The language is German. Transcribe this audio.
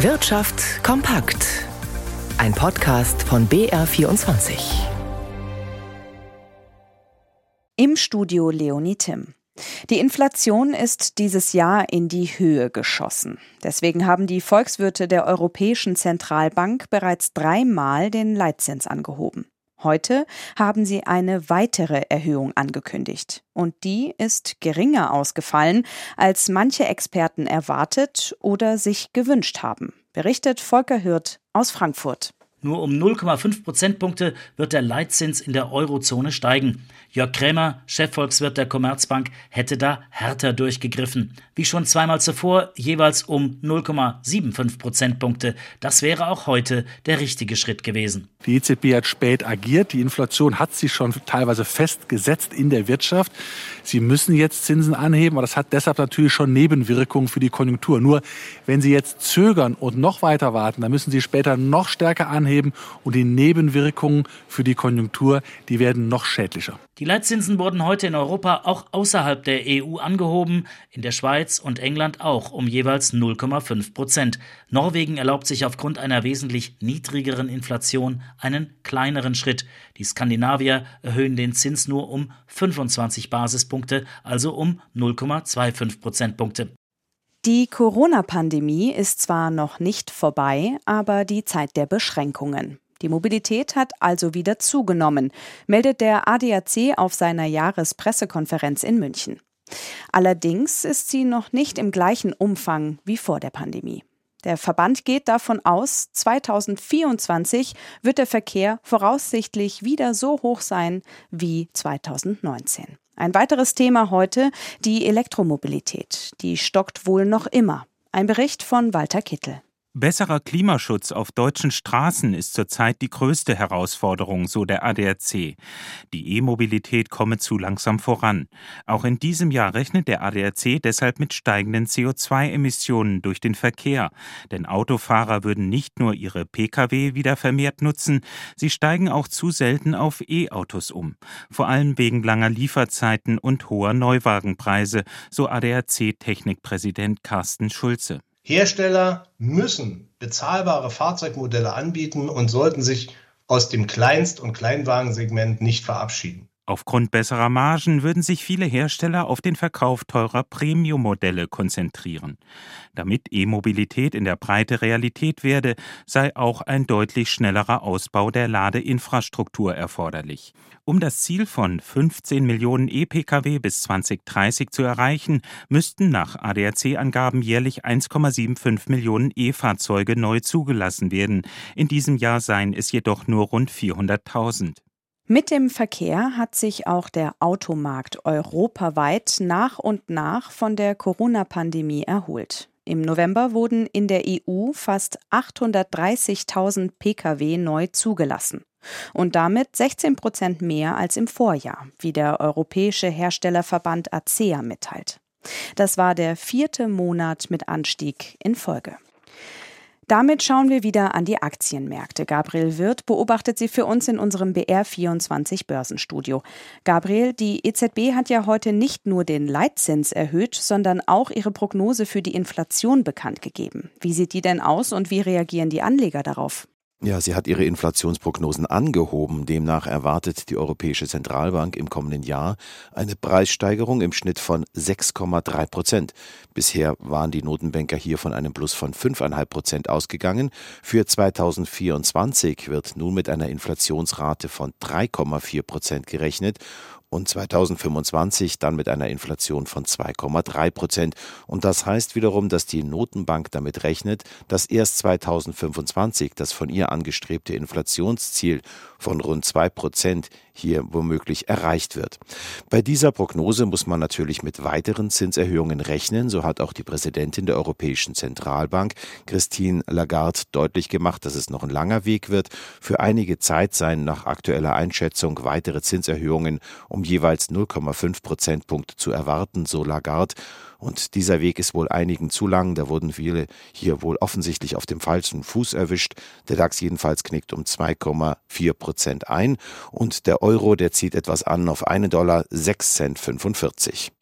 Wirtschaft kompakt. Ein Podcast von BR24. Im Studio Leonie Tim. Die Inflation ist dieses Jahr in die Höhe geschossen. Deswegen haben die Volkswirte der Europäischen Zentralbank bereits dreimal den Leitzins angehoben. Heute haben sie eine weitere Erhöhung angekündigt. Und die ist geringer ausgefallen, als manche Experten erwartet oder sich gewünscht haben, berichtet Volker Hürth aus Frankfurt. Nur um 0,5 Prozentpunkte wird der Leitzins in der Eurozone steigen. Jörg Krämer, Chefvolkswirt der Commerzbank, hätte da härter durchgegriffen. Wie schon zweimal zuvor, jeweils um 0,75 Prozentpunkte. Das wäre auch heute der richtige Schritt gewesen. Die EZB hat spät agiert. Die Inflation hat sich schon teilweise festgesetzt in der Wirtschaft. Sie müssen jetzt Zinsen anheben, aber das hat deshalb natürlich schon Nebenwirkungen für die Konjunktur. Nur wenn Sie jetzt zögern und noch weiter warten, dann müssen Sie später noch stärker anheben und die Nebenwirkungen für die Konjunktur, die werden noch schädlicher. Die Leitzinsen wurden heute in Europa auch außerhalb der EU angehoben, in der Schweiz und England auch um jeweils 0,5 Prozent. Norwegen erlaubt sich aufgrund einer wesentlich niedrigeren Inflation einen kleineren Schritt. Die Skandinavier erhöhen den Zins nur um 25 Basispunkte, also um 0,25 Prozentpunkte. Die Corona-Pandemie ist zwar noch nicht vorbei, aber die Zeit der Beschränkungen. Die Mobilität hat also wieder zugenommen, meldet der ADAC auf seiner Jahrespressekonferenz in München. Allerdings ist sie noch nicht im gleichen Umfang wie vor der Pandemie. Der Verband geht davon aus, 2024 wird der Verkehr voraussichtlich wieder so hoch sein wie 2019. Ein weiteres Thema heute, die Elektromobilität. Die stockt wohl noch immer. Ein Bericht von Walter Kittel. Besserer Klimaschutz auf deutschen Straßen ist zurzeit die größte Herausforderung, so der ADAC. Die E-Mobilität komme zu langsam voran. Auch in diesem Jahr rechnet der ADAC deshalb mit steigenden CO2-Emissionen durch den Verkehr. Denn Autofahrer würden nicht nur ihre Pkw wieder vermehrt nutzen, sie steigen auch zu selten auf E-Autos um. Vor allem wegen langer Lieferzeiten und hoher Neuwagenpreise, so ADAC-Technikpräsident Carsten Schulze. Hersteller müssen bezahlbare Fahrzeugmodelle anbieten und sollten sich aus dem Kleinst- und Kleinwagensegment nicht verabschieden. Aufgrund besserer Margen würden sich viele Hersteller auf den Verkauf teurer Premium-Modelle konzentrieren. Damit E-Mobilität in der Breite Realität werde, sei auch ein deutlich schnellerer Ausbau der Ladeinfrastruktur erforderlich. Um das Ziel von 15 Millionen E-Pkw bis 2030 zu erreichen, müssten nach ADAC-Angaben jährlich 1,75 Millionen E-Fahrzeuge neu zugelassen werden. In diesem Jahr seien es jedoch nur rund 400.000. Mit dem Verkehr hat sich auch der Automarkt europaweit nach und nach von der Corona-Pandemie erholt. Im November wurden in der EU fast 830.000 Pkw neu zugelassen und damit 16 Prozent mehr als im Vorjahr, wie der Europäische Herstellerverband ACEA mitteilt. Das war der vierte Monat mit Anstieg in Folge. Damit schauen wir wieder an die Aktienmärkte. Gabriel Wirth beobachtet sie für uns in unserem BR24 Börsenstudio. Gabriel, die EZB hat ja heute nicht nur den Leitzins erhöht, sondern auch ihre Prognose für die Inflation bekannt gegeben. Wie sieht die denn aus und wie reagieren die Anleger darauf? Ja, sie hat ihre Inflationsprognosen angehoben. Demnach erwartet die Europäische Zentralbank im kommenden Jahr eine Preissteigerung im Schnitt von 6,3 Prozent. Bisher waren die Notenbanker hier von einem Plus von 5,5 Prozent ausgegangen. Für 2024 wird nun mit einer Inflationsrate von 3,4 Prozent gerechnet und 2025 dann mit einer Inflation von 2,3 Prozent. Und das heißt wiederum, dass die Notenbank damit rechnet, dass erst 2025 das von ihr angestrebte Inflationsziel von rund 2 Prozent hier womöglich erreicht wird. Bei dieser Prognose muss man natürlich mit weiteren Zinserhöhungen rechnen. So hat auch die Präsidentin der Europäischen Zentralbank, Christine Lagarde, deutlich gemacht, dass es noch ein langer Weg wird. Für einige Zeit seien nach aktueller Einschätzung weitere Zinserhöhungen um jeweils 0,5 Prozentpunkte zu erwarten, so Lagarde. Und dieser Weg ist wohl einigen zu lang. Da wurden viele hier wohl offensichtlich auf dem falschen Fuß erwischt. Der DAX jedenfalls knickt um 2,4 Prozent ein. Und der Euro, der zieht etwas an auf 1 Dollar 6 Cent 45.